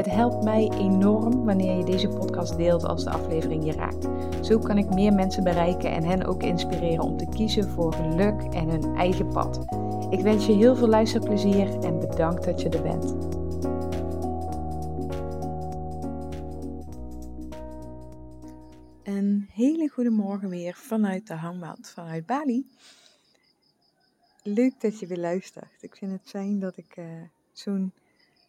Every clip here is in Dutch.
Het helpt mij enorm wanneer je deze podcast deelt als de aflevering je raakt. Zo kan ik meer mensen bereiken en hen ook inspireren om te kiezen voor geluk en hun eigen pad. Ik wens je heel veel luisterplezier en bedankt dat je er bent. Een hele goede morgen weer vanuit de hangmat vanuit Bali. Leuk dat je weer luistert. Ik vind het fijn dat ik uh, zo'n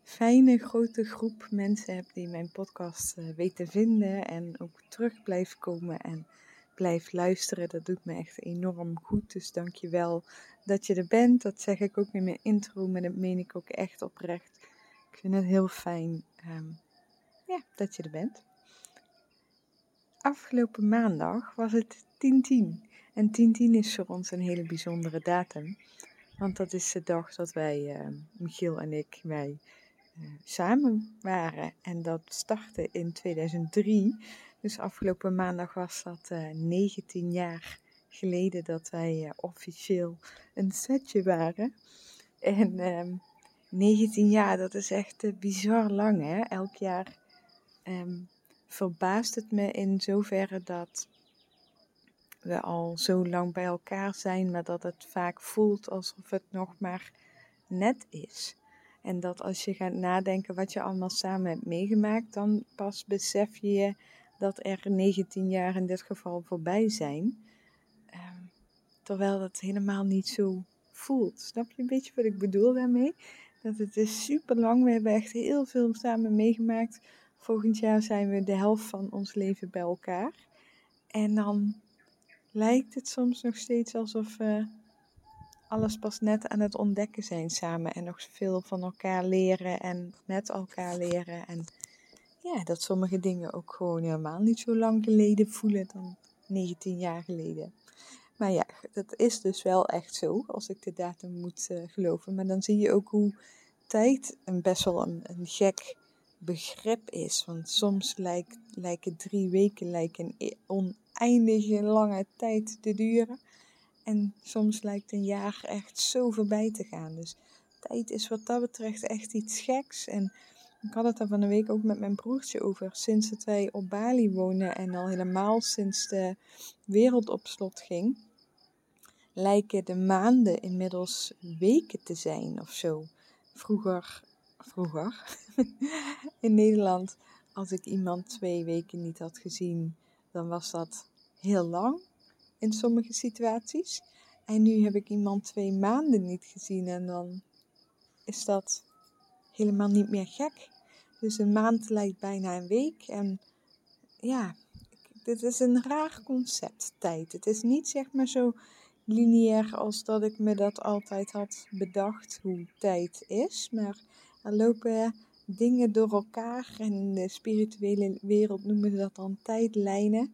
fijne grote groep mensen heb die mijn podcast uh, weet te vinden en ook terug blijft komen en blijft luisteren. Dat doet me echt enorm goed. Dus dank je wel dat je er bent. Dat zeg ik ook in mijn intro, maar dat meen ik ook echt oprecht. Ik vind het heel fijn um, ja, dat je er bent. Afgelopen maandag was het 10-10. En 10-10 is voor ons een hele bijzondere datum. Want dat is de dag dat wij, uh, Michiel en ik, uh, samen waren. En dat startte in 2003. Dus afgelopen maandag was dat uh, 19 jaar geleden dat wij uh, officieel een setje waren. En 19 ehm, jaar, dat is echt bizar lang hè. Elk jaar um, verbaast het me in zoverre dat we al zo lang bij elkaar zijn, maar dat het vaak voelt alsof het nog maar net is. En dat als je gaat nadenken wat je allemaal samen hebt meegemaakt, dan pas besef je dat er 19 jaar in dit geval voorbij zijn. Um, terwijl dat helemaal niet zo voelt. Snap je een beetje wat ik bedoel daarmee? Dat het is super lang. We hebben echt heel veel samen meegemaakt. Volgend jaar zijn we de helft van ons leven bij elkaar. En dan lijkt het soms nog steeds alsof alles pas net aan het ontdekken zijn samen. En nog veel van elkaar leren en met elkaar leren. En ja, dat sommige dingen ook gewoon helemaal niet zo lang geleden voelen dan 19 jaar geleden. Maar ja, dat is dus wel echt zo, als ik de datum moet uh, geloven. Maar dan zie je ook hoe tijd een best wel een, gek begrip is. Want soms lijkt, lijken drie weken lijken een oneindige lange tijd te duren. En soms lijkt een jaar echt zo voorbij te gaan. Dus tijd is wat dat betreft echt iets geks. En ik had het daar van de week ook met mijn broertje over. Sinds dat wij op Bali wonen en al helemaal sinds de wereld op slot ging, lijken de maanden inmiddels weken te zijn of zo. Vroeger vroeger in Nederland, als ik iemand twee weken niet had gezien, dan was dat heel lang in sommige situaties. En nu heb ik iemand twee maanden niet gezien en dan is dat helemaal niet meer gek. Dus een maand lijkt bijna een week. En ja, dit is een raar concept, tijd. Het is niet zeg maar zo lineair als dat ik me dat altijd had bedacht hoe tijd is. Maar er lopen dingen door elkaar en in de spirituele wereld noemen ze dat dan tijdlijnen.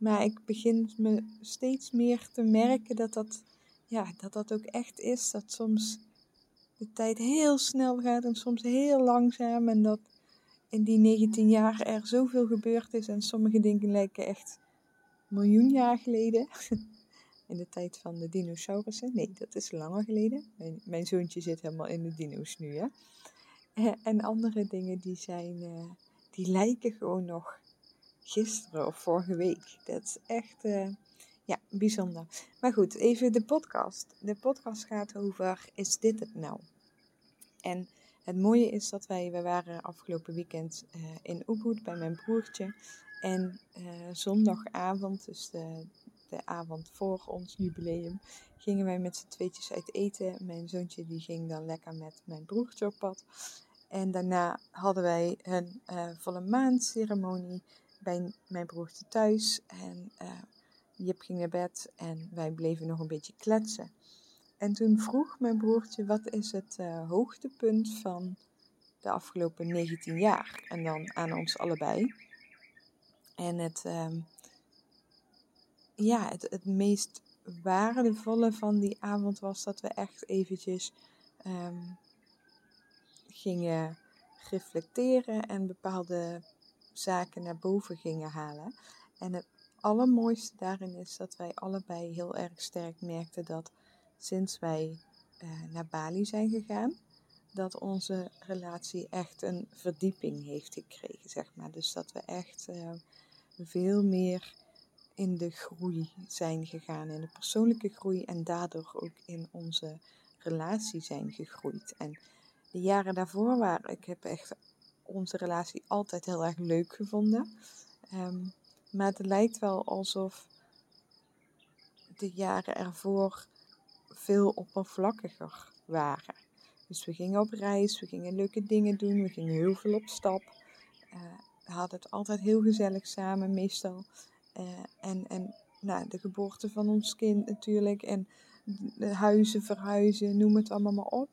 Maar ik begin me steeds meer te merken dat dat, ja, dat dat ook echt is. Dat soms de tijd heel snel gaat en soms heel langzaam. En dat in die 19 jaar er zoveel gebeurd is. En sommige dingen lijken echt miljoen jaar geleden. In de tijd van de dinosaurussen. Nee, dat is langer geleden. Mijn, mijn zoontje zit helemaal in de dino's nu, hè. En andere dingen die zijn, uh, die lijken gewoon nog gisteren of vorige week. Dat is echt, uh, ja, bijzonder. Maar goed, even de podcast. De podcast gaat over, is dit het nou? En het mooie is dat wij, we waren afgelopen weekend uh, in Ubud bij mijn broertje. En zondagavond, dus de, de avond voor ons jubileum, gingen wij met z'n tweetjes uit eten. Mijn zoontje die ging dan lekker met mijn broertje op pad. En daarna hadden wij een uh, volle maandceremonie bij mijn broertje thuis. En uh, Jip ging naar bed en wij bleven nog een beetje kletsen. En toen vroeg mijn broertje, wat is het uh, hoogtepunt van de afgelopen 19 jaar. En dan aan ons allebei. En het, ehm, ja, het, het meest waardevolle van die avond was dat we echt eventjes ehm, gingen reflecteren en bepaalde zaken naar boven gingen halen. En het allermooiste daarin is dat wij allebei heel erg sterk merkten dat sinds wij uh, naar Bali zijn gegaan, dat onze relatie echt een verdieping heeft gekregen, zeg maar. Dus dat we echt uh, veel meer in de groei zijn gegaan, in de persoonlijke groei en daardoor ook in onze relatie zijn gegroeid. En de jaren daarvoor waren, ik heb echt onze relatie altijd heel erg leuk gevonden. Um, maar het lijkt wel alsof de jaren ervoor veel oppervlakkiger waren. Dus we gingen op reis, we gingen leuke dingen doen, we gingen heel veel op stap. Uh, we hadden het altijd heel gezellig samen, meestal. Uh, en en nou, de geboorte van ons kind natuurlijk. En de huizen verhuizen, noem het allemaal maar op.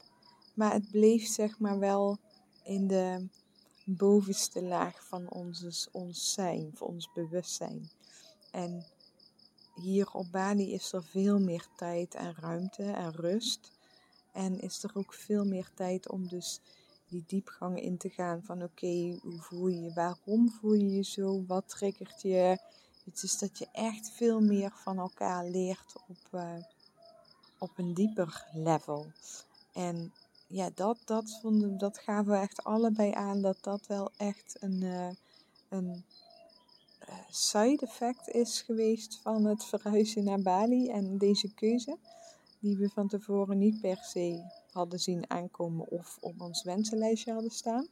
Maar het bleef zeg maar wel in de bovenste laag van ons, ons zijn, van ons bewustzijn. En hier op Bali is er veel meer tijd en ruimte en rust. En is er ook veel meer tijd om dus die diepgang in te gaan van oké, hoe voel je je, waarom voel je je zo, wat triggert je. Het is dat je echt veel meer van elkaar leert op, uh, op een dieper level. En ja, dat, dat, vonden, dat gaven we echt allebei aan dat dat wel echt een, uh, een uh, side effect is geweest van het verhuizen naar Bali en deze keuze. Die we van tevoren niet per se hadden zien aankomen of op ons wensenlijstje hadden staan.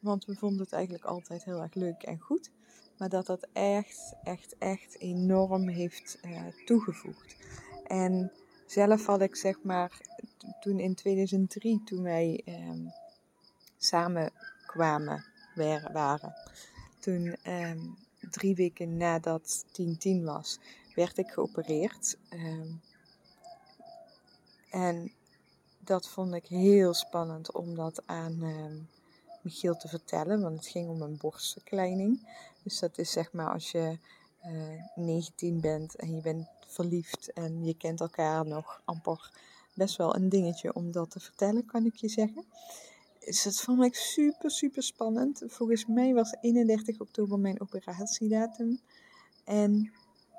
Want we vonden het eigenlijk altijd heel erg leuk en goed. Maar dat dat echt, echt, echt enorm heeft uh, toegevoegd. En zelf had ik zeg maar toen in 2003, toen wij um, samen kwamen, waren, toen um, drie weken nadat 10-10 was, werd ik geopereerd. Um, en dat vond ik heel spannend om dat aan Michiel te vertellen, want het ging om een borstverkleining. Dus dat is zeg maar als je uh, eh, 19 bent en je bent verliefd en je kent elkaar nog amper best wel een dingetje om dat te vertellen, kan ik je zeggen. Dus dat vond ik super, super spannend. Volgens mij was 31 oktober mijn operatiedatum. En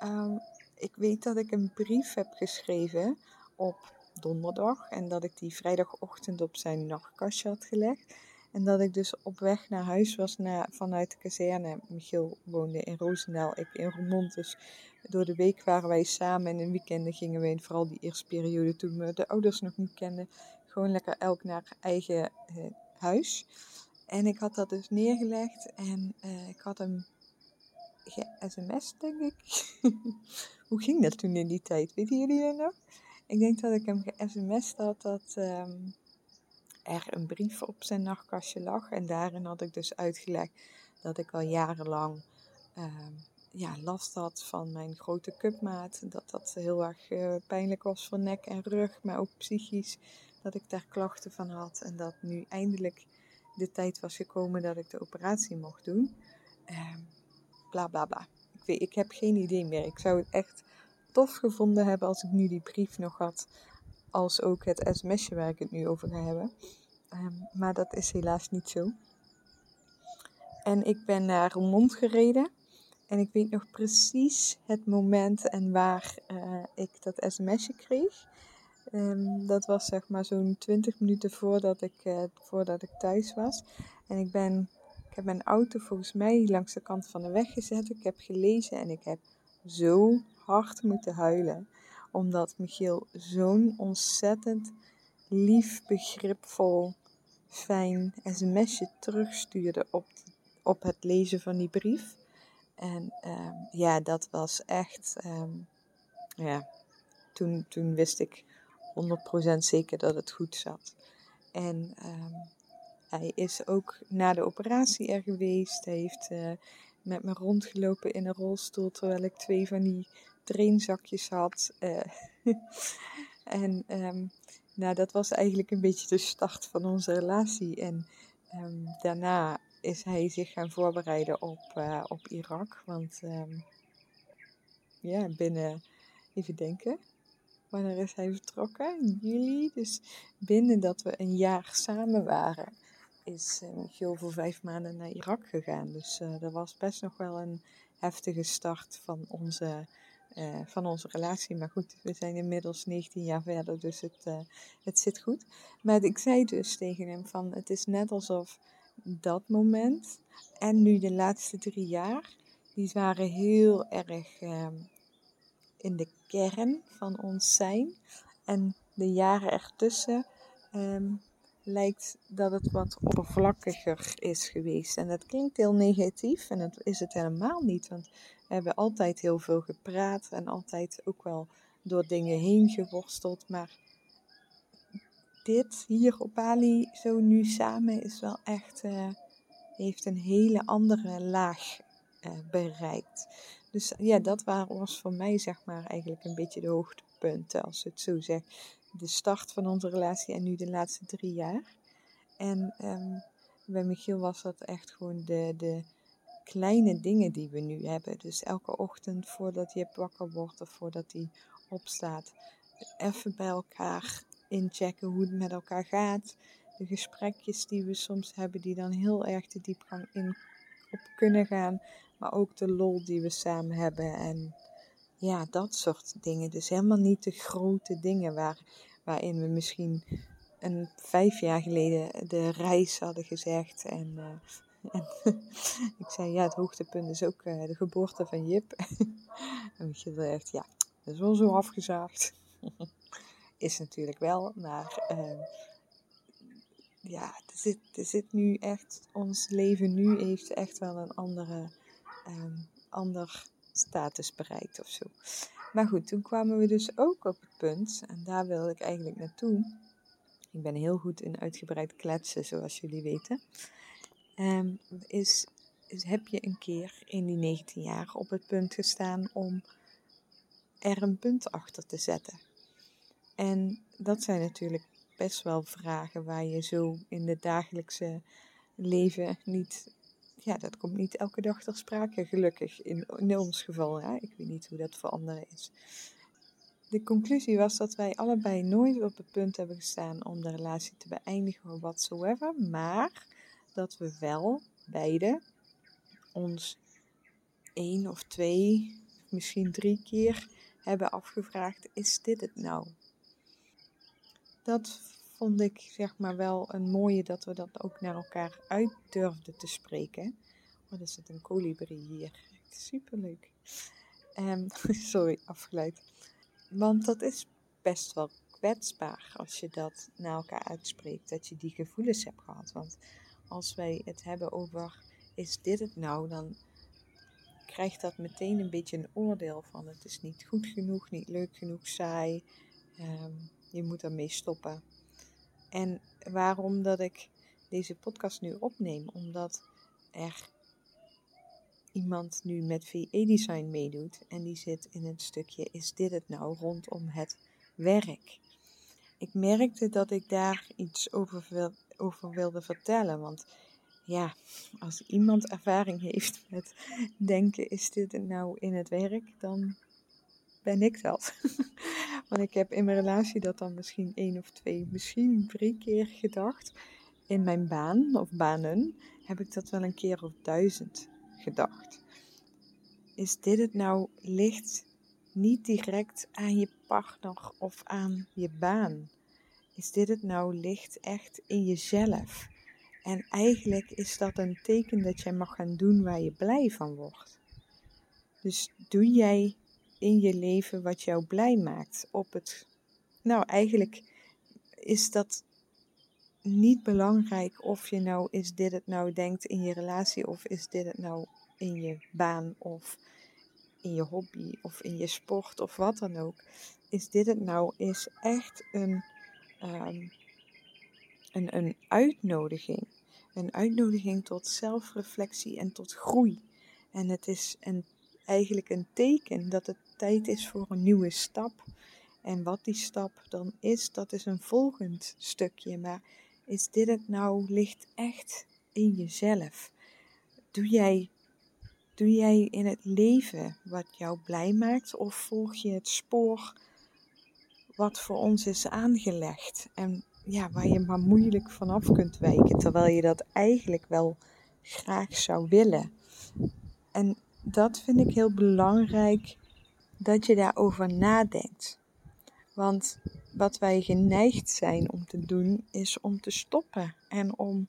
um, ik weet dat ik een brief heb geschreven op donderdag. En dat ik die vrijdagochtend op zijn nachtkastje had gelegd. En dat ik dus op weg naar huis was naar, vanuit de kazerne. Michiel woonde in Roosendaal, ik in Roermond. Dus door de week waren wij samen en in weekenden gingen we, vooral die eerste periode toen we de ouders nog niet kenden, gewoon lekker elk naar eigen eh, huis. En ik had dat dus neergelegd en uh, ik had hem ge-sms, denk ik. Hoe ging dat toen in die tijd? Weten jullie dat nog? Ik denk dat ik hem ge-sms had dat um, er een brief op zijn nachtkastje lag. En daarin had ik dus uitgelegd dat ik al jarenlang um, ja, last had van mijn grote cupmaat. Dat dat heel erg uh, pijnlijk was voor nek en rug, maar ook psychisch. Dat ik daar klachten van had. En dat nu eindelijk de tijd was gekomen dat ik de operatie mocht doen. Uh, bla bla bla. Ik, weet, ik heb geen idee meer. Ik zou het echt tof gevonden hebben als ik nu die brief nog had. Als ook het sms'je waar ik het nu over ga hebben. Um, maar dat is helaas niet zo. En ik ben naar Roermond gereden. En ik weet nog precies het moment en waar uh, ik dat sms'je kreeg. Um, dat was zeg maar zo'n 20 minuten voordat ik, uh, voordat ik thuis was. En ik, ben, ik heb mijn auto volgens mij langs de kant van de weg gezet. Ik heb gelezen en ik heb zo hard moeten huilen. Omdat Michiel zo'n ontzettend lief, begripvol, fijn sms'je terugstuurde op, op het lezen van die brief. En um, ja, dat was echt, um, ja, toen, toen wist ik 100% zeker dat het goed zat. En um, hij is ook na de operatie er geweest. Hij heeft uh, met me rondgelopen in een rolstoel terwijl ik twee van die trainzakjes had. Uh, en nou, dat was eigenlijk een beetje de start van onze relatie. En Ehm, daarna is hij zich gaan voorbereiden op, uh, op Irak. Want um, ja, binnen, even denken, wanneer is hij vertrokken? In juli. Dus binnen dat we een jaar samen waren, is Michiel voor vijf maanden naar Irak gegaan. Dus dat was best nog wel een heftige start van onze, uh, van onze relatie. Maar goed, we zijn inmiddels 19 jaar verder, dus het, het zit goed. Maar ik zei dus tegen hem van, het is net alsof dat moment en nu de laatste drie jaar, die waren heel erg ehm, in de kern van ons zijn. En de jaren ertussen um, lijkt dat het wat oppervlakkiger is geweest. En dat klinkt heel negatief en dat is het helemaal niet. Want we hebben altijd heel veel gepraat en altijd ook wel door dingen heen geworsteld. Maar dit hier op Bali, zo nu samen, is wel echt, uh, heeft een hele andere laag uh, bereikt. Dus ja, dat was voor mij zeg maar eigenlijk een beetje de hoogtepunten, als het zo zeg. De start van onze relatie en nu de laatste drie jaar. En um, bij Michiel was dat echt gewoon de, de kleine dingen die we nu hebben. Dus elke ochtend voordat je wakker wordt of voordat hij opstaat, even bij elkaar inchecken hoe het met elkaar gaat. De gesprekjes die we soms hebben, die dan heel erg de diepgang in op kunnen gaan. Maar ook de lol die we samen hebben. En ja, dat soort dingen. Dus helemaal niet de grote dingen waar, waarin we misschien een vijf jaar geleden de reis hadden gezegd. En, en ik zei, ja, het hoogtepunt is ook uh, de geboorte van Jip. en je echt, ja, dat is wel zo afgezaagd. is natuurlijk wel, maar uh, ja, er zit, er zit nu echt, ons leven nu heeft echt wel een andere, um, ander status bereikt of zo. Maar goed, toen kwamen we dus ook op het punt, en daar wilde ik eigenlijk naartoe. Ik ben heel goed in uitgebreid kletsen, zoals jullie weten. Um, is, heb je een keer in die 19 jaar op het punt gestaan om er een punt achter te zetten? En dat zijn natuurlijk best wel vragen waar je zo in het dagelijkse leven niet. Ja, dat komt niet elke dag ter sprake, gelukkig. In, in ons geval, hè? ik weet niet hoe dat voor anderen is. De conclusie was dat wij allebei nooit op het punt hebben gestaan om de relatie te beëindigen whatsoever, maar dat we wel beide ons één of twee, misschien drie keer hebben afgevraagd: is dit het nou? dat vond ik zeg maar wel een mooie dat we dat ook naar elkaar uit durfden te spreken. Wat is het, een kolibrie hier? Superleuk. Um, sorry, afgeleid. Want dat is best wel kwetsbaar als je dat naar elkaar uitspreekt, dat je die gevoelens hebt gehad. Want als wij het hebben over, is dit het nou, dan krijgt dat meteen een beetje een oordeel van het is niet goed genoeg, niet leuk genoeg, saai. Um, je moet ermee stoppen. En waarom dat ik deze podcast nu opneem? Omdat er iemand nu met VE-design meedoet en die zit in het stukje is dit het nou rondom het werk. Ik merkte dat ik daar iets over, over wilde vertellen, want ja, als iemand ervaring heeft met denken is dit het nou in het werk, dan ben ik dat. Want ik heb in mijn relatie dat dan misschien één of twee, misschien drie keer gedacht. In mijn baan of banen heb ik dat wel een keer of duizend gedacht. Is dit het nou licht niet direct aan je partner of aan je baan? Is dit het nou licht echt in jezelf? En eigenlijk is dat een teken dat jij mag gaan doen waar je blij van wordt. Dus doe jij in je leven wat jou blij maakt. Op het, nou, eigenlijk is dat niet belangrijk of je nou is dit het nou denkt in je relatie of is dit het nou in je baan of in je hobby of in je sport of wat dan ook. Is dit het nou is echt een, um, een, een uitnodiging. Een uitnodiging tot zelfreflectie en tot groei. En het is een, eigenlijk een teken dat het tijd is voor een nieuwe stap. En wat die stap dan is, dat is een volgend stukje. Maar is dit het nou, ligt echt in jezelf. Doe jij, doe jij in het leven wat jou blij maakt of volg je het spoor wat voor ons is aangelegd en ja, waar je maar moeilijk vanaf kunt wijken, terwijl je dat eigenlijk wel graag zou willen. En dat vind ik heel belangrijk dat je daarover nadenkt. Want wat wij geneigd zijn om te doen, is om te stoppen en om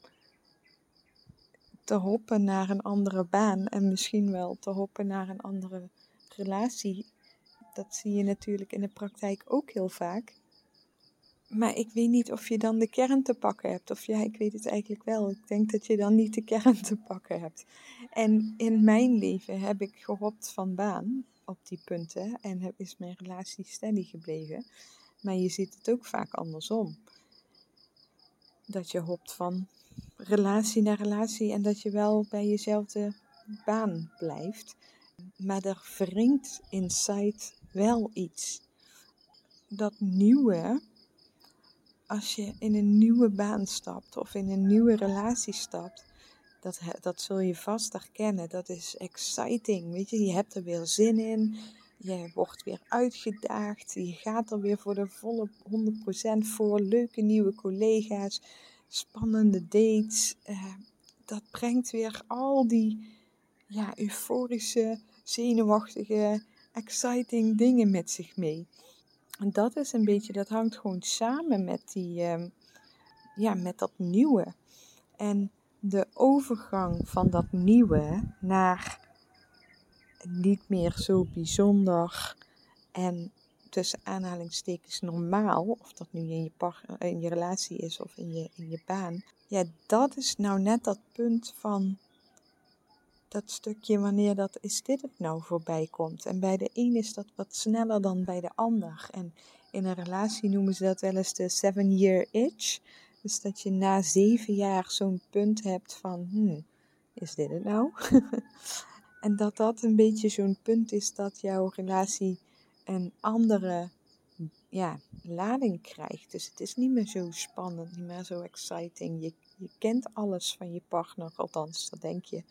te hoppen naar een andere baan en misschien wel te hoppen naar een andere relatie. Dat zie je natuurlijk in de praktijk ook heel vaak. Maar ik weet niet of je dan de kern te pakken hebt. Of ja, ik weet het eigenlijk wel. Ik denk dat je dan niet de kern te pakken hebt. En in mijn leven heb ik gehopt van baan op die punten en heb, is mijn relatie steady gebleven. Maar je ziet het ook vaak andersom. Dat je hopt van relatie naar relatie en dat je wel bij jezelfde baan blijft. Maar er wringt inside wel iets. Dat nieuwe, als je in een nieuwe baan stapt of in een nieuwe relatie stapt, dat, dat zul je vast herkennen. Dat is exciting. Weet je, je hebt er weer zin in. Je wordt weer uitgedaagd. Je gaat er weer voor de volle 100% voor. Leuke nieuwe collega's. Spannende dates. Uh, dat brengt weer al die ja, euforische, zenuwachtige, exciting dingen met zich mee. En dat is een beetje, dat hangt gewoon samen met die, uh, ja, met dat nieuwe. En de overgang van dat nieuwe naar niet meer zo bijzonder en tussen aanhalingstekens normaal, of dat nu in je, in je relatie is of in je, in je baan, ja, dat is nou net dat punt van dat stukje wanneer dat is dit het nou voorbij komt. En bij de een is dat wat sneller dan bij de ander. En in een relatie noemen ze dat wel eens de seven year itch. Dus dat je na zeven jaar zo'n punt hebt van, hmm, is dit het nou? en dat dat een beetje zo'n punt is dat jouw relatie een andere ja, lading krijgt. Dus het is niet meer zo spannend, niet meer zo exciting. Je, je kent alles van je partner, althans, dat denk je.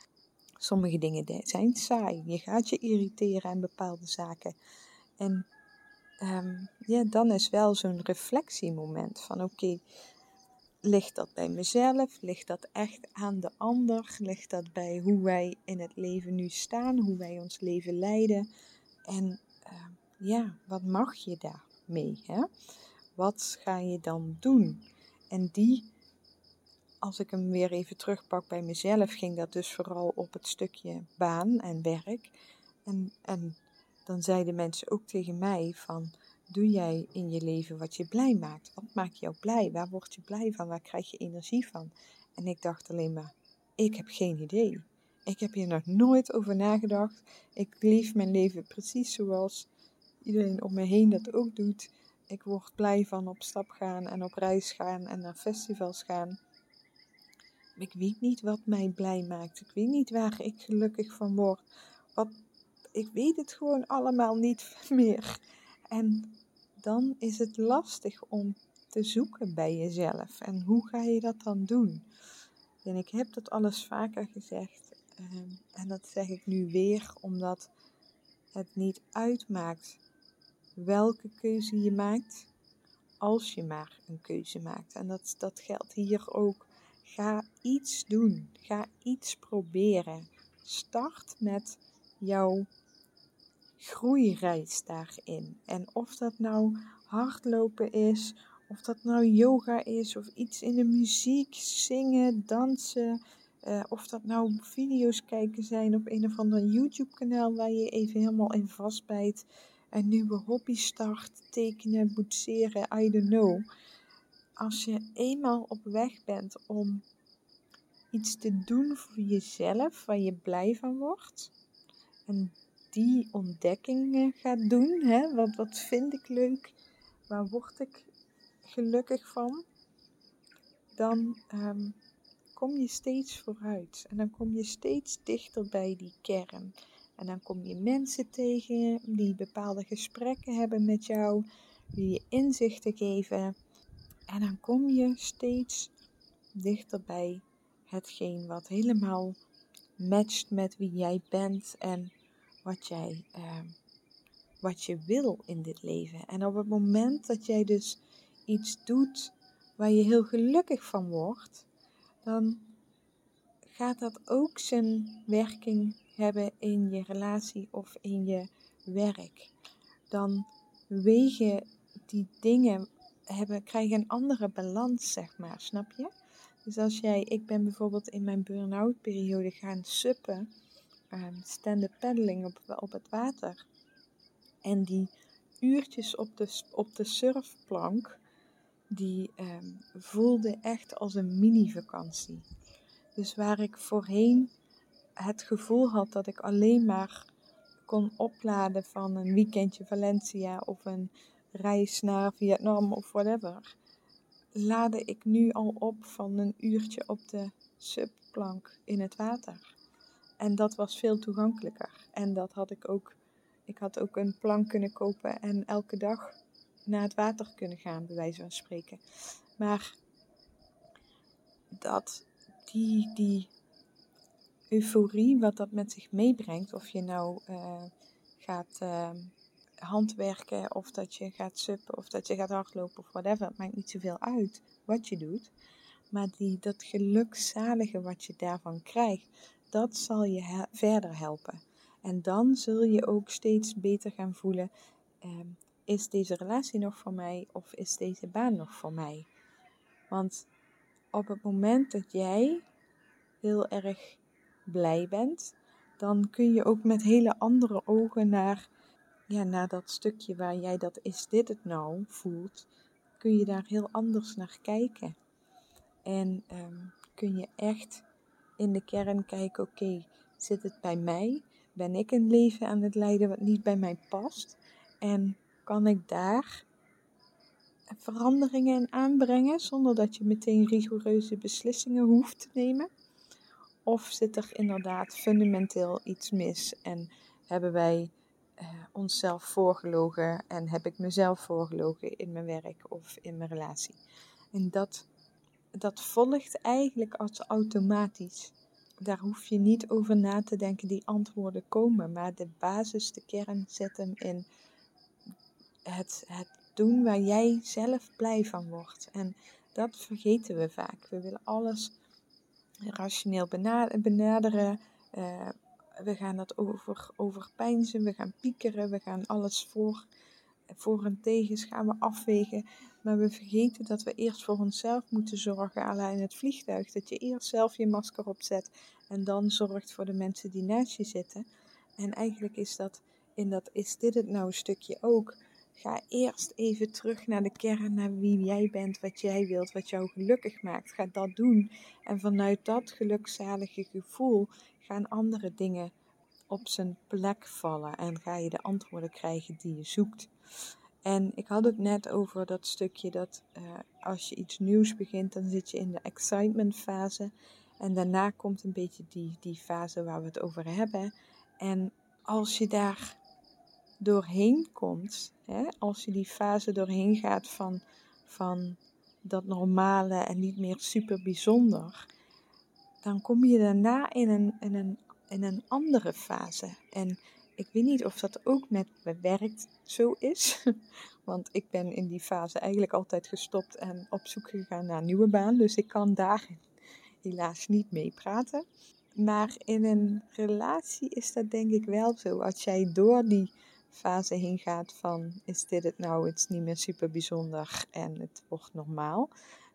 Sommige dingen zijn saai. Je gaat je irriteren aan bepaalde zaken. En um, ja, dan is wel zo'n reflectiemoment van oké, Ligt dat bij mezelf? Ligt dat echt aan de ander? Ligt dat bij hoe wij in het leven nu staan? Hoe wij ons leven leiden? En uh, ja, wat mag je daarmee? Hè? Wat ga je dan doen? En die, als ik hem weer even terugpak bij mezelf, ging dat dus vooral op het stukje baan en werk. En, en dan zeiden mensen ook tegen mij van doe jij in je leven wat je blij maakt? Wat maakt jou blij? Waar word je blij van? Waar krijg je energie van? En ik dacht alleen maar, ik heb geen idee. Ik heb hier nog nooit over nagedacht. Ik leef mijn leven precies zoals iedereen om me heen dat ook doet. Ik word blij van op stap gaan en op reis gaan en naar festivals gaan. Ik weet niet wat mij blij maakt. Ik weet niet waar ik gelukkig van word. Wat, ik weet het gewoon allemaal niet meer. En dan is het lastig om te zoeken bij jezelf. En hoe ga je dat dan doen? En ik heb dat alles vaker gezegd. Ehm, en dat zeg ik nu weer, omdat het niet uitmaakt welke keuze je maakt, als je maar een keuze maakt. En dat, dat geldt hier ook. Ga iets doen. Ga iets proberen. Start met jouw groeireis daarin. En of dat nou hardlopen is, of dat nou yoga is, of iets in de muziek, zingen, dansen. Uh, of dat nou video's kijken zijn op een of ander YouTube-kanaal waar je even helemaal in vastbijt. Een nieuwe hobby start, tekenen, boetseren, I don't know. Als je eenmaal op weg bent om iets te doen voor jezelf waar je blij van wordt. En die ontdekkingen gaat doen. Hè? Wat, wat vind ik leuk? Waar word ik gelukkig van? Dan ehm, kom je steeds vooruit. En dan kom je steeds dichter bij die kern. En dan kom je mensen tegen die bepaalde gesprekken hebben met jou, die je inzichten geven. En dan kom je steeds dichter bij hetgeen wat helemaal matcht met wie jij bent en wat jij, ehm, wat je wil in dit leven. En op het moment dat jij dus iets doet waar je heel gelukkig van wordt, dan gaat dat ook zijn werking hebben in je relatie of in je werk. Dan wegen die dingen hebben, krijgen een andere balans, zeg maar, snap je? Dus als jij, ik ben bijvoorbeeld in mijn burn-out periode gaan suppen, um, stand-up paddling op, op het water. En die uurtjes op de, op de surfplank, die um, voelde echt als een mini-vakantie. Dus waar ik voorheen het gevoel had dat ik alleen maar kon opladen van een weekendje Valencia of een reis naar Vietnam of whatever, laadde ik nu al op van een uurtje op de subplank in het water. En dat was veel toegankelijker. En dat had ik ook. Ik had ook een plank kunnen kopen en elke dag naar het water kunnen gaan, bij wijze van spreken. Maar dat die, die euforie, wat dat met zich meebrengt, of je nou uh, gaat uh, handwerken, of dat je gaat suppen, of dat je gaat hardlopen, of whatever, het maakt niet zoveel uit wat je doet. Maar die, dat gelukzalige wat je daarvan krijgt, dat zal je verder helpen. En dan zul je ook steeds beter gaan voelen: uh, is deze relatie nog voor mij of is deze baan nog voor mij? Want op het moment dat jij heel erg blij bent, dan kun je ook met hele andere ogen naar, ja, naar dat stukje waar jij dat is dit het nou voelt, kun je daar heel anders naar kijken. En um, kun je echt in de kern kijken, oké, zit het bij mij? Ben ik een leven aan het leiden wat niet bij mij past? En kan ik daar veranderingen in aanbrengen zonder dat je meteen rigoureuze beslissingen hoeft te nemen? Of zit er inderdaad fundamenteel iets mis en hebben wij uh, onszelf voorgelogen en heb ik mezelf voorgelogen in mijn werk of in mijn relatie? En dat, dat volgt eigenlijk als automatisch. Daar hoef je niet over na te denken, die antwoorden komen, maar de basis, de kern zit hem in het, het doen waar jij zelf blij van wordt. En dat vergeten we vaak. We willen alles rationeel benaderen. Uh, we gaan dat over, overpijnzen, we gaan piekeren, we gaan alles voor, voor en tegen gaan we afwegen. Maar we vergeten dat we eerst voor onszelf moeten zorgen, alleen het vliegtuig. Dat je eerst zelf je masker opzet en dan zorgt voor de mensen die naast je zitten. En eigenlijk is dat, in dat is dit het nou een stukje ook. Ga eerst even terug naar de kern, naar wie jij bent, wat jij wilt, wat jou gelukkig maakt. Ga dat doen. En vanuit dat gelukzalige gevoel gaan andere dingen op zijn plek vallen en ga je de antwoorden krijgen die je zoekt. En ik had het net over dat stukje dat uh, als je iets nieuws begint, dan zit je in de excitement fase. En daarna komt een beetje die, die fase waar we het over hebben. En als je daar doorheen komt, hè, als je die fase doorheen gaat van, van dat normale en niet meer super bijzonder, dan kom je daarna in een, in een, in een andere fase. En ik weet niet of dat ook met mijn werk zo is. Want ik ben in die fase eigenlijk altijd gestopt en op zoek gegaan naar een nieuwe baan. Dus ik kan daar helaas niet mee praten. Maar in een relatie is dat denk ik wel zo. Als jij door die fase heen gaat van is dit het nou, het is niet meer super bijzonder en het wordt normaal.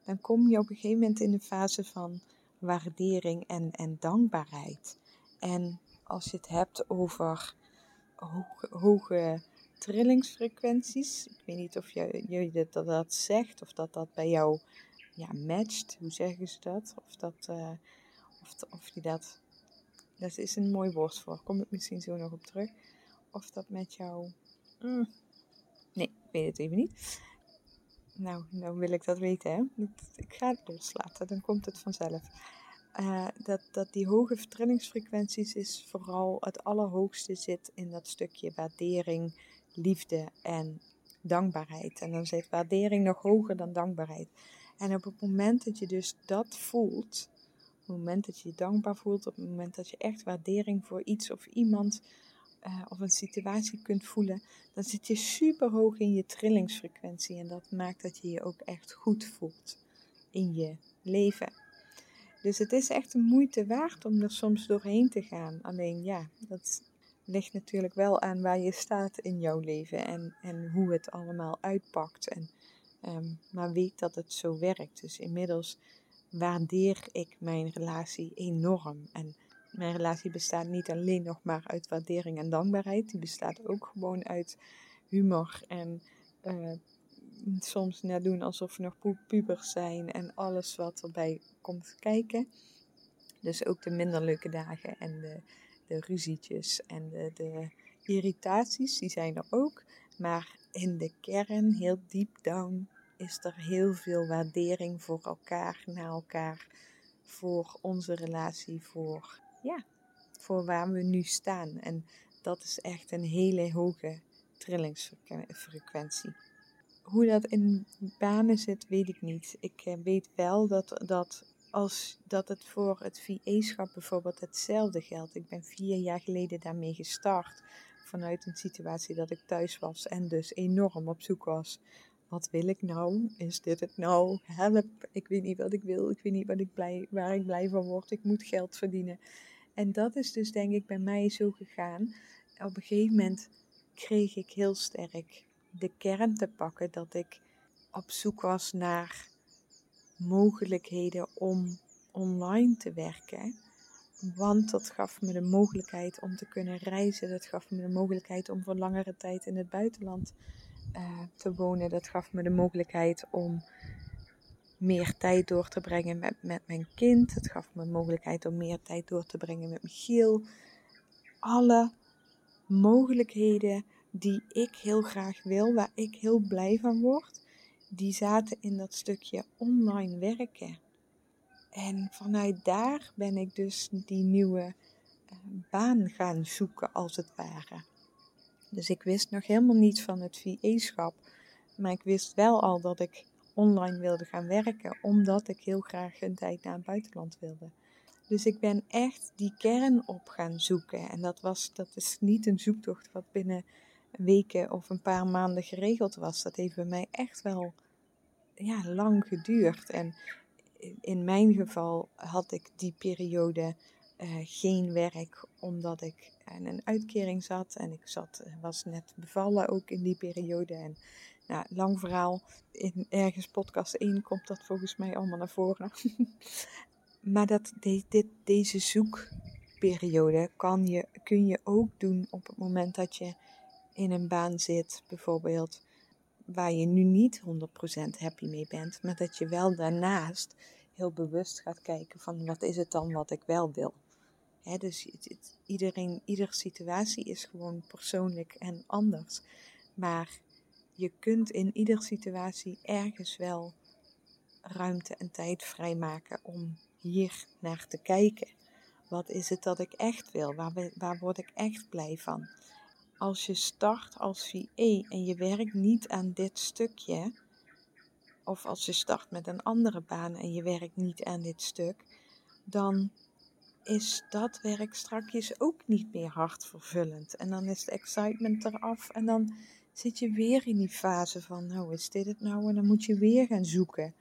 Dan kom je op een gegeven moment in de fase van waardering en, en dankbaarheid. En als je het hebt over hoge, hoge trillingsfrequenties, ik weet niet of je dat, dat zegt of dat dat bij jou ja, matcht, hoe zeggen ze dat? Of, dat, uh, of, of je dat, dat is een mooi woord voor, kom ik misschien zo nog op terug. Of dat met jou, mm, nee, ik weet het even niet. Nou, nou wil ik dat weten, hè. Ik ga het loslaten, dan komt het vanzelf. Uh, dat, dat die hoge trillingsfrequenties is vooral het allerhoogste zit in dat stukje waardering, liefde en dankbaarheid. En dan zit waardering nog hoger dan dankbaarheid. En op het moment dat je dus dat voelt, op het moment dat je je dankbaar voelt, op het moment dat je echt waardering voor iets of iemand uh, of een situatie kunt voelen, dan zit je super hoog in je trillingsfrequentie. En dat maakt dat je je ook echt goed voelt in je leven. Dus het is echt een moeite waard om er soms doorheen te gaan. Alleen ja, dat ligt natuurlijk wel aan waar je staat in jouw leven en, en hoe het allemaal uitpakt. En, um, maar weet dat het zo werkt. Dus inmiddels waardeer ik mijn relatie enorm. En mijn relatie bestaat niet alleen nog maar uit waardering en dankbaarheid. Die bestaat ook gewoon uit humor en uh, soms net doen alsof we nog pubers zijn en alles wat erbij komt kijken. Dus ook de minder leuke dagen en de, de ruzietjes en de, de irritaties, die zijn er ook. Maar in de kern, heel deep down, is er heel veel waardering voor elkaar, naar elkaar, voor onze relatie, voor, ja, voor waar we nu staan. En dat is echt een hele hoge trillingsfrequentie. Hoe dat in banen zit, weet ik niet. Ik eh, weet wel dat, dat, als, dat het voor het VA-schap bijvoorbeeld hetzelfde geldt. Ik ben vier jaar geleden daarmee gestart. Vanuit een situatie dat ik thuis was en dus enorm op zoek was. Wat wil ik nou? Is dit het nou? Help, ik weet niet wat ik wil. Ik weet niet wat ik blij, waar ik blij van word. Ik moet geld verdienen. En dat is dus denk ik bij mij zo gegaan. Op een gegeven moment kreeg ik heel sterk de kern te pakken dat ik op zoek was naar mogelijkheden om online te werken. Want dat gaf me de mogelijkheid om te kunnen reizen. Dat gaf me de mogelijkheid om voor langere tijd in het buitenland uh, te wonen. Dat gaf me de mogelijkheid om meer tijd door te brengen met, met mijn kind. Het gaf me de mogelijkheid om meer tijd door te brengen met Michiel. Alle mogelijkheden die ik heel graag wil, waar ik heel blij van word, die zaten in dat stukje online werken. En vanuit daar ben ik dus die nieuwe uh, baan gaan zoeken, als het ware. Dus ik wist nog helemaal niets van het VE-schap. Maar ik wist wel al dat ik online wilde gaan werken, omdat ik heel graag een tijd naar het buitenland wilde. Dus ik ben echt die kern op gaan zoeken. En dat, was, dat is niet een zoektocht wat binnen weken of een paar maanden geregeld was. Dat heeft bij mij echt wel ja, lang geduurd. En in mijn geval had ik die periode uh, geen werk omdat ik in een uitkering zat. En ik zat, eh, was net bevallen ook in die periode. En nou, lang verhaal. In ergens podcast 1 komt dat volgens mij allemaal naar voren. maar dat, dit, deze zoekperiode kan je, kun je ook doen op het moment dat je in een baan zit, bijvoorbeeld, waar je nu niet 100% happy mee bent, maar dat je wel daarnaast heel bewust gaat kijken van wat is het dan wat ik wel wil. Dus het, iedereen, iedere situatie is gewoon persoonlijk en anders. Maar je kunt in iedere situatie ergens wel ruimte en tijd vrijmaken om hier naar te kijken. Wat is het dat ik echt wil? Waar, waar word ik echt blij van? Als je start als VA en je werkt niet aan dit stukje, of als je start met een andere baan en je werkt niet aan dit stuk, dan is dat werk strakjes ook niet meer hartvervullend. En dan is de excitement eraf en dan zit je weer in die fase van, nou is dit het nou? En dan moet je weer gaan zoeken.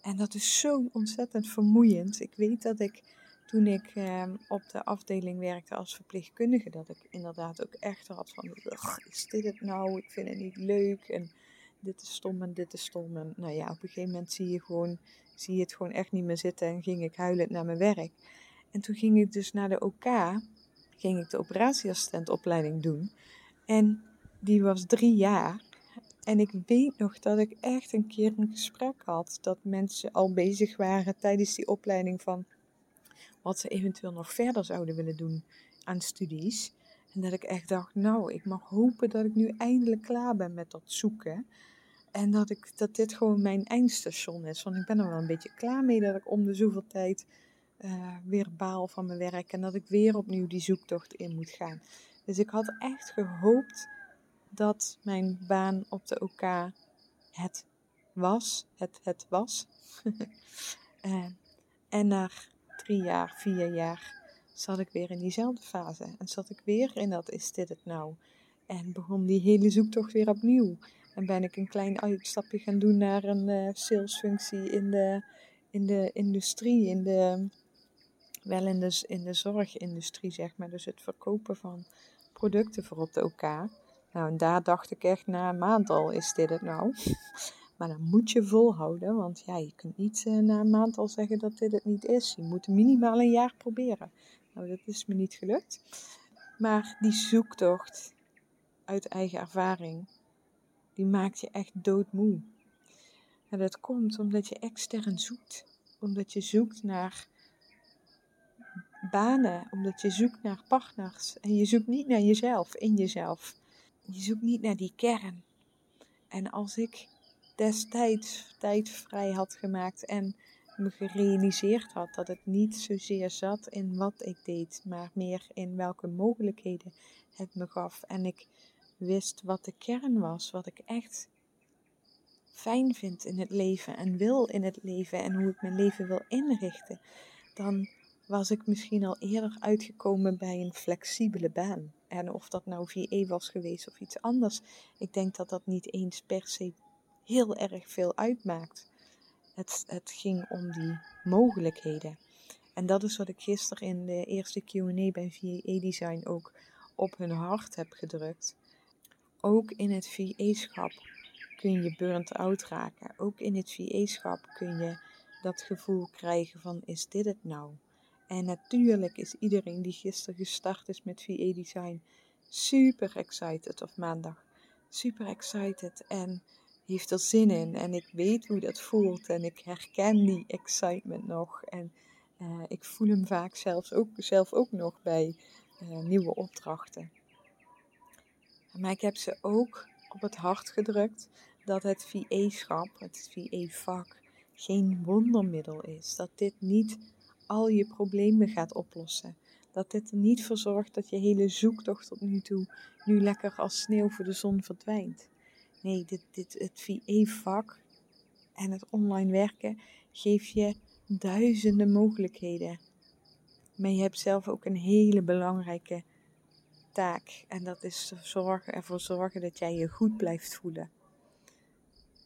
En dat is zo ontzettend vermoeiend. Ik weet dat ik toen ik eh, op de afdeling werkte als verpleegkundige, dat ik inderdaad ook echt had van, is dit het nou? Ik vind het niet leuk en dit is stom en dit is stom. En nou ja, op een gegeven moment zie je, gewoon, zie je het gewoon echt niet meer zitten en ging ik huilend naar mijn werk. En toen ging ik dus naar de OK, ging ik de operatieassistentopleiding doen. En die was drie jaar. En ik weet nog dat ik echt een keer een gesprek had dat mensen al bezig waren tijdens die opleiding van wat ze eventueel nog verder zouden willen doen aan studies. En dat ik echt dacht, nou, ik mag hopen dat ik nu eindelijk klaar ben met dat zoeken. En dat, ik, dat dit gewoon mijn eindstation is. Want ik ben er wel een beetje klaar mee dat ik om de zoveel tijd uh, weer baal van mijn werk. En dat ik weer opnieuw die zoektocht in moet gaan. Dus ik had echt gehoopt dat mijn baan op de OK het was, het, het was. uh, en na drie jaar, vier jaar zat ik weer in diezelfde fase. En zat ik weer in dat is dit het nou? En begon die hele zoektocht weer opnieuw. En ben ik een klein uitstapje gaan doen naar een uh, salesfunctie in de, in de industrie, in de, wel in de, in de zorgindustrie, zeg maar. Dus het verkopen van producten voor op de OK. Nou, en daar dacht ik echt na een maand al, is dit het nou? Maar dan moet je volhouden, want ja, je kunt niet uh, na een maand al zeggen dat dit het niet is. Je moet minimaal een jaar proberen. Nou, dat is me niet gelukt. Maar die zoektocht uit eigen ervaring, die maakt je echt doodmoe. En dat komt omdat je extern zoekt. Omdat je zoekt naar banen, omdat je zoekt naar partners. En je zoekt niet naar jezelf, in jezelf. Je zoekt niet naar die kern. En als ik destijds tijd vrij had gemaakt en me gerealiseerd had dat het niet zozeer zat in wat ik deed, maar meer in welke mogelijkheden het me gaf. En ik wist wat de kern was, wat ik echt fijn vind in het leven en wil in het leven en hoe ik mijn leven wil inrichten, dan was ik misschien al eerder uitgekomen bij een flexibele baan. En of dat nou VA was geweest of iets anders, ik denk dat dat niet eens per se heel erg veel uitmaakt. Het, het ging om die mogelijkheden. En dat is wat ik gisteren in de eerste QA bij VA Design ook op hun hart heb gedrukt. Ook in het VA-schap kun je burnt out raken. Ook in het VA-schap kun je dat gevoel krijgen van is dit het nou? En natuurlijk is iedereen die gisteren gestart is met VA Design super excited of maandag. Super excited en heeft er zin in. En ik weet hoe dat voelt en ik herken die excitement nog. En uh, ik voel hem vaak zelfs ook, zelf ook nog bij uh, nieuwe opdrachten. Maar ik heb ze ook op het hart gedrukt dat het VA-schap, het VA-vak, geen wondermiddel is. Dat dit niet al je problemen gaat oplossen. Dat dit er niet voor zorgt dat je hele zoektocht tot nu toe nu lekker als sneeuw voor de zon verdwijnt. Nee, dit, dit, het VE-vak en het online werken geeft je duizenden mogelijkheden. Maar je hebt zelf ook een hele belangrijke taak. En dat is zorgen, ervoor zorgen dat jij je goed blijft voelen.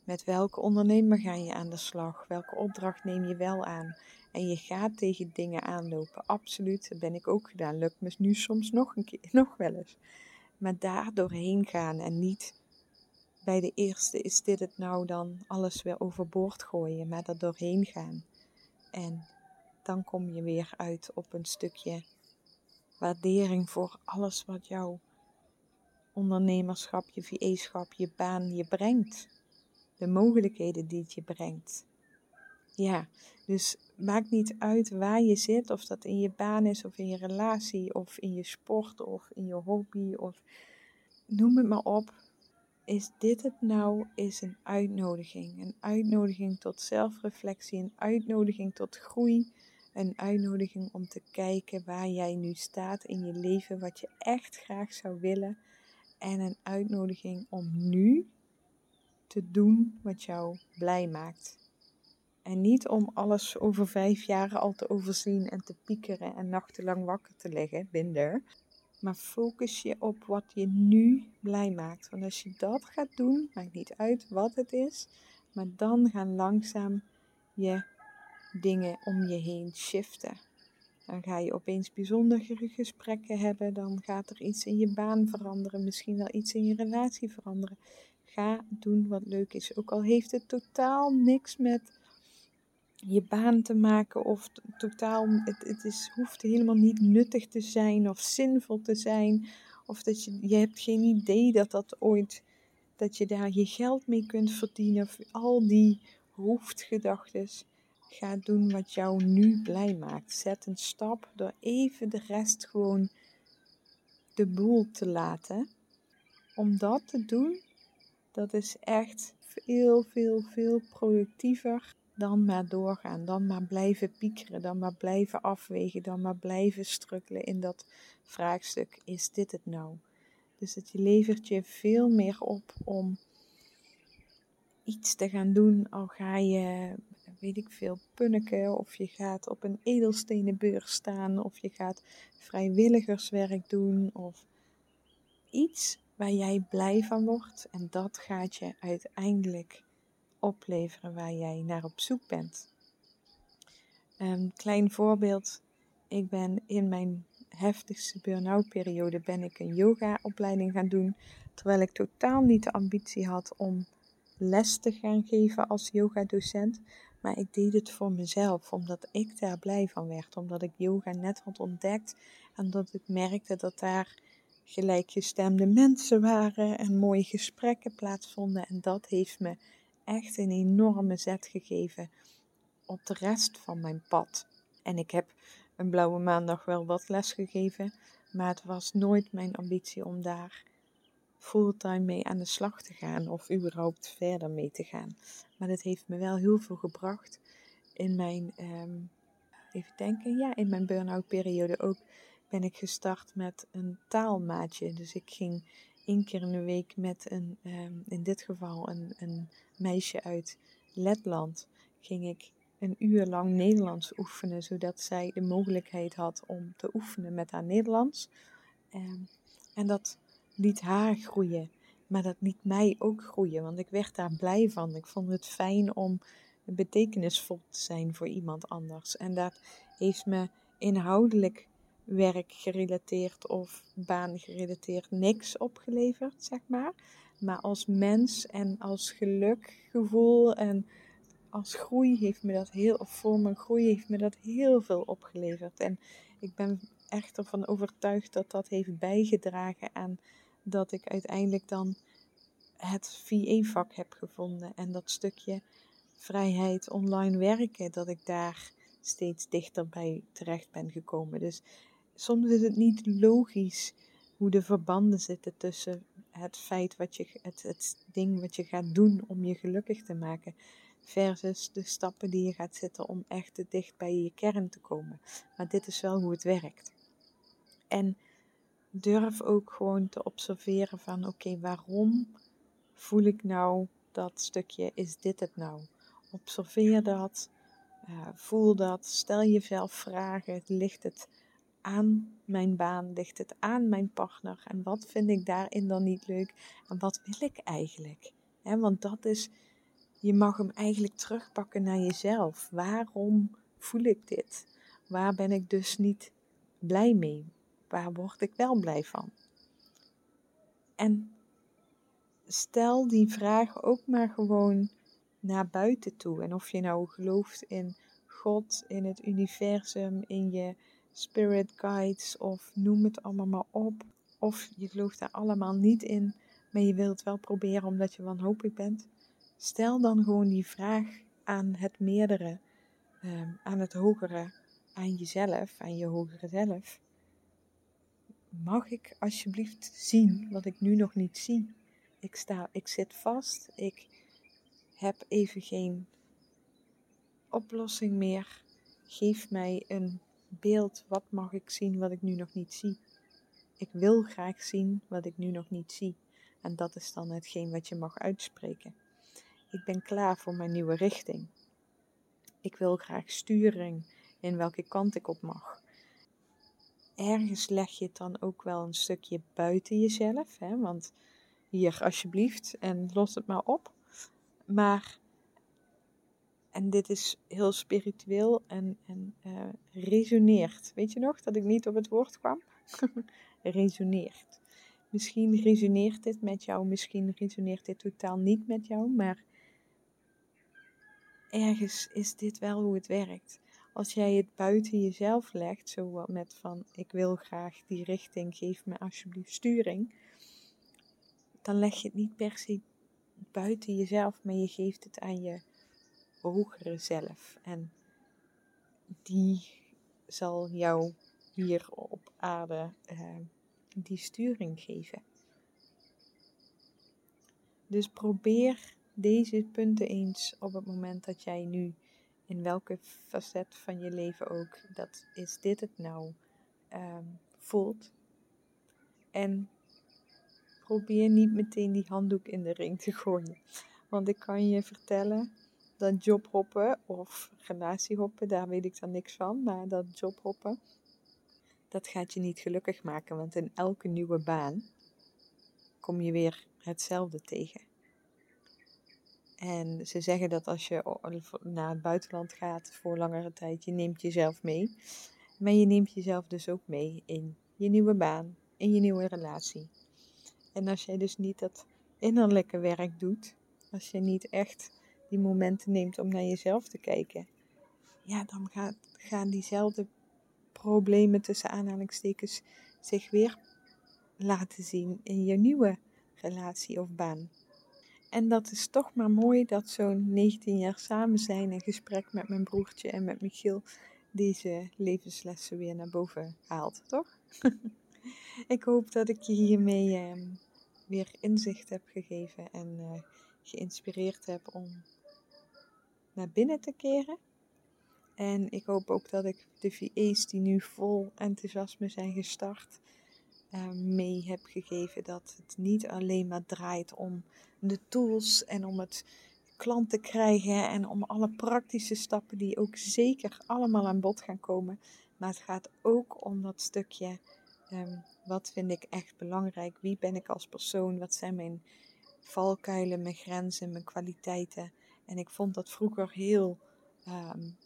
Met welke ondernemer ga je aan de slag? Welke opdracht neem je wel aan? En je gaat tegen dingen aanlopen. Absoluut, dat ben ik ook gedaan. Lukt me nu soms nog een keer, nog wel eens. Maar daar doorheen gaan en niet bij de eerste is dit het nou dan alles weer overboord gooien, maar er doorheen gaan. En dan kom je weer uit op een stukje waardering voor alles wat jouw ondernemerschap, je VE-schap, je baan je brengt. De mogelijkheden die het je brengt. Ja, dus maakt niet uit waar je zit, of dat in je baan is, of in je relatie, of in je sport, of in je hobby, of noem het maar op is dit het nou? Is een uitnodiging. Een uitnodiging tot zelfreflectie, een uitnodiging tot groei, een uitnodiging om te kijken waar jij nu staat in je leven, wat je echt graag zou willen. En een uitnodiging om nu te doen wat jou blij maakt. En niet om alles over vijf jaar al te overzien en te piekeren en nachtenlang wakker te liggen, binder. Maar focus je op wat je nu blij maakt. Want als je dat gaat doen, maakt niet uit wat het is, maar dan gaan langzaam je dingen om je heen shiften. Dan ga je opeens bijzondere gesprekken hebben. Dan gaat er iets in je baan veranderen. Misschien wel iets in je relatie veranderen. Ga doen wat leuk is. Ook al heeft het totaal niks met je baan te maken of totaal, het, het is, hoeft helemaal niet nuttig te zijn of zinvol te zijn. Of dat je, je hebt geen idee dat dat ooit, dat je daar je geld mee kunt verdienen. Of al die hoofdgedachten. Ga doen wat jou nu blij maakt. Zet een stap door even de rest gewoon de boel te laten. Om dat te doen, dat is echt veel, veel, veel productiever dan maar doorgaan, dan maar blijven piekeren, dan maar blijven afwegen, dan maar blijven strukkelen in dat vraagstuk: is dit het nou? Dus het levert je veel meer op om iets te gaan doen, al ga je, weet ik veel, punniken, of je gaat op een edelstenenbeurs staan, of je gaat vrijwilligerswerk doen, of iets waar jij blij van wordt. En dat gaat je uiteindelijk opleveren waar jij naar op zoek bent. Een klein voorbeeld. Ik ben in mijn heftigste burn-out periode ben ik een yoga opleiding gaan doen. Terwijl ik totaal niet de ambitie had om les te gaan geven als yoga docent. Maar ik deed het voor mezelf, omdat ik daar blij van werd. Omdat ik yoga net had ontdekt en dat ik merkte dat daar gelijkgestemde mensen waren en mooie gesprekken plaatsvonden. En dat heeft me echt een enorme zet gegeven op de rest van mijn pad. En ik heb een blauwe maandag wel wat les gegeven, maar het was nooit mijn ambitie om daar fulltime mee aan de slag te gaan of überhaupt verder mee te gaan. Maar dat heeft me wel heel veel gebracht in mijn, ehm, even denken, ja, in mijn burn-out periode ook ben ik gestart met een taalmaatje. Dus ik ging één keer in de week met een, ehm, in dit geval een, een meisje uit Letland, ging ik een uur lang Nederlands oefenen, zodat zij de mogelijkheid had om te oefenen met haar Nederlands. Um, en dat liet haar groeien, maar dat liet mij ook groeien, want ik werd daar blij van. Ik vond het fijn om betekenisvol te zijn voor iemand anders. En dat heeft me inhoudelijk werk gerelateerd of baan gerelateerd niks opgeleverd, zeg maar. Maar als mens en als gelukgevoel en als groei heeft me dat heel, of voor mijn groei heeft me dat heel veel opgeleverd. En ik ben echt ervan overtuigd dat dat heeft bijgedragen aan dat ik uiteindelijk dan het VA-vak heb gevonden. En dat stukje vrijheid online werken, dat ik daar steeds dichter bij terecht ben gekomen. Dus soms is het niet logisch hoe de verbanden zitten tussen het feit wat je, het, het ding wat je gaat doen om je gelukkig te maken, versus de stappen die je gaat zetten om echt te dicht bij je kern te komen. Maar dit is wel hoe het werkt. En durf ook gewoon te observeren van oké, waarom voel ik nou dat stukje, is dit het nou? Observeer dat, uh, voel dat, stel jezelf vragen, ligt het aan mijn baan? Ligt het aan mijn partner? En wat vind ik daarin dan niet leuk? En wat wil ik eigenlijk? want dat is, je mag hem eigenlijk terugpakken naar jezelf. Waarom voel ik dit? Waar ben ik dus niet blij mee? Waar word ik wel blij van? En stel die vraag ook maar gewoon naar buiten toe. En of je nou gelooft in God, in het universum, in je spirit guides of noem het allemaal maar op. Of je gelooft daar allemaal niet in, maar je wilt wel proberen omdat je wanhopig bent. Stel dan gewoon die vraag aan het meerdere, ehm, aan het hogere, aan jezelf, aan je hogere zelf. Mag ik alsjeblieft zien wat ik nu nog niet zie? Ik, sta, ik zit vast, ik heb even geen oplossing meer. Geef mij een beeld, wat mag ik zien wat ik nu nog niet zie? Ik wil graag zien wat ik nu nog niet zie. En dat is dan hetgeen wat je mag uitspreken. Ik ben klaar voor mijn nieuwe richting. Ik wil graag sturing in welke kant ik op mag. Ergens leg je het dan ook wel een stukje buiten jezelf, hè? want hier alsjeblieft en los het maar op. Maar en dit is heel spiritueel en, en uh, resoneert. Weet je nog dat ik niet op het woord kwam? resoneert. Misschien resoneert dit met jou, misschien resoneert dit totaal niet met jou, maar ergens is dit wel hoe het werkt. Als jij het buiten jezelf legt, zo met van ik wil graag die richting, geef me alsjeblieft sturing, dan leg je het niet per se buiten jezelf, maar je geeft het aan je hogere zelf. En die zal jou hier op aarde uh, die sturing geven. Dus probeer deze punten eens op het moment dat jij nu in welke facet van je leven ook, dat is dit het nou, um, voelt. En probeer niet meteen die handdoek in de ring te gooien. Want ik kan je vertellen dat jobhoppen of relatiehoppen, daar weet ik dan niks van. Maar dat jobhoppen, dat gaat je niet gelukkig maken. Want in elke nieuwe baan kom je weer hetzelfde tegen. En ze zeggen dat als je naar het buitenland gaat voor langere tijd, je neemt jezelf mee. Maar je neemt jezelf dus ook mee in je nieuwe baan, in je nieuwe relatie. En als jij dus niet dat innerlijke werk doet, als je niet echt die momenten neemt om naar jezelf te kijken, ja, dan gaan diezelfde problemen tussen aanhalingstekens zich weer laten zien in je nieuwe relatie of baan. En dat is toch maar mooi dat zo'n 19 jaar samen zijn in gesprek met mijn broertje en met Michiel deze levenslessen weer naar boven haalt, toch? ik hoop dat ik je hiermee uh, weer inzicht heb gegeven en uh, geïnspireerd heb om naar binnen te keren. En ik hoop ook dat ik de VA's die nu vol enthousiasme zijn gestart, uh, mee heb gegeven dat het niet alleen maar draait om de tools en om het klanten krijgen en om alle praktische stappen die ook zeker allemaal aan bod gaan komen. Maar het gaat ook om dat stukje, um, wat vind ik echt belangrijk? Wie ben ik als persoon? Wat zijn mijn valkuilen, mijn grenzen, mijn kwaliteiten? En ik vond dat vroeger heel um,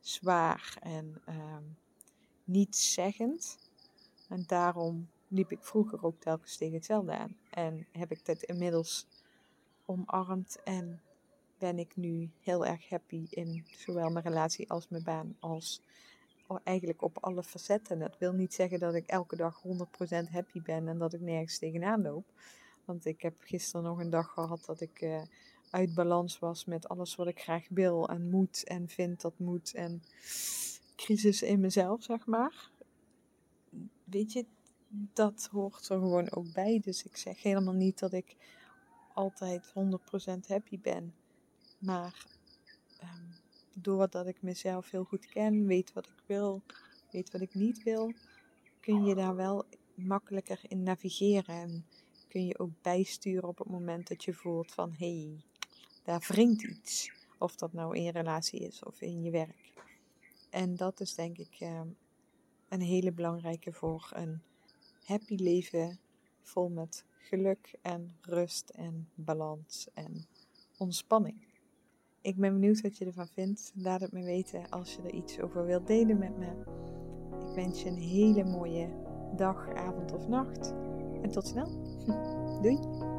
zwaar en um, niet zeggend. En daarom liep ik vroeger ook telkens tegen hetzelfde aan. En heb ik dat inmiddels omarmd en ben ik nu heel erg happy in zowel mijn relatie als mijn baan als eigenlijk op alle facetten. Dat wil niet zeggen dat ik elke dag 100% happy ben en dat ik nergens tegenaan loop. Want ik heb gisteren nog een dag gehad dat ik uh, uit balans was met alles wat ik graag wil en moet en vind dat moet. En crisis in mezelf, zeg maar. Weet je, dat hoort er gewoon ook bij. Dus ik zeg helemaal niet dat ik altijd 100% happy ben. Maar um, doordat ik mezelf heel goed ken, weet wat ik wil, weet wat ik niet wil, kun je daar wel makkelijker in navigeren. En kun je ook bijsturen op het moment dat je voelt van hé, hey, daar wringt iets. Of dat nou in je relatie is of in je werk. En dat is denk ik um, een hele belangrijke voor een happy leven vol met geluk en rust en balans en ontspanning. Ik ben benieuwd wat je ervan vindt. Laat het me weten als je er iets over wilt delen met me. Ik wens je een hele mooie dag, avond of nacht. En tot snel. Doei!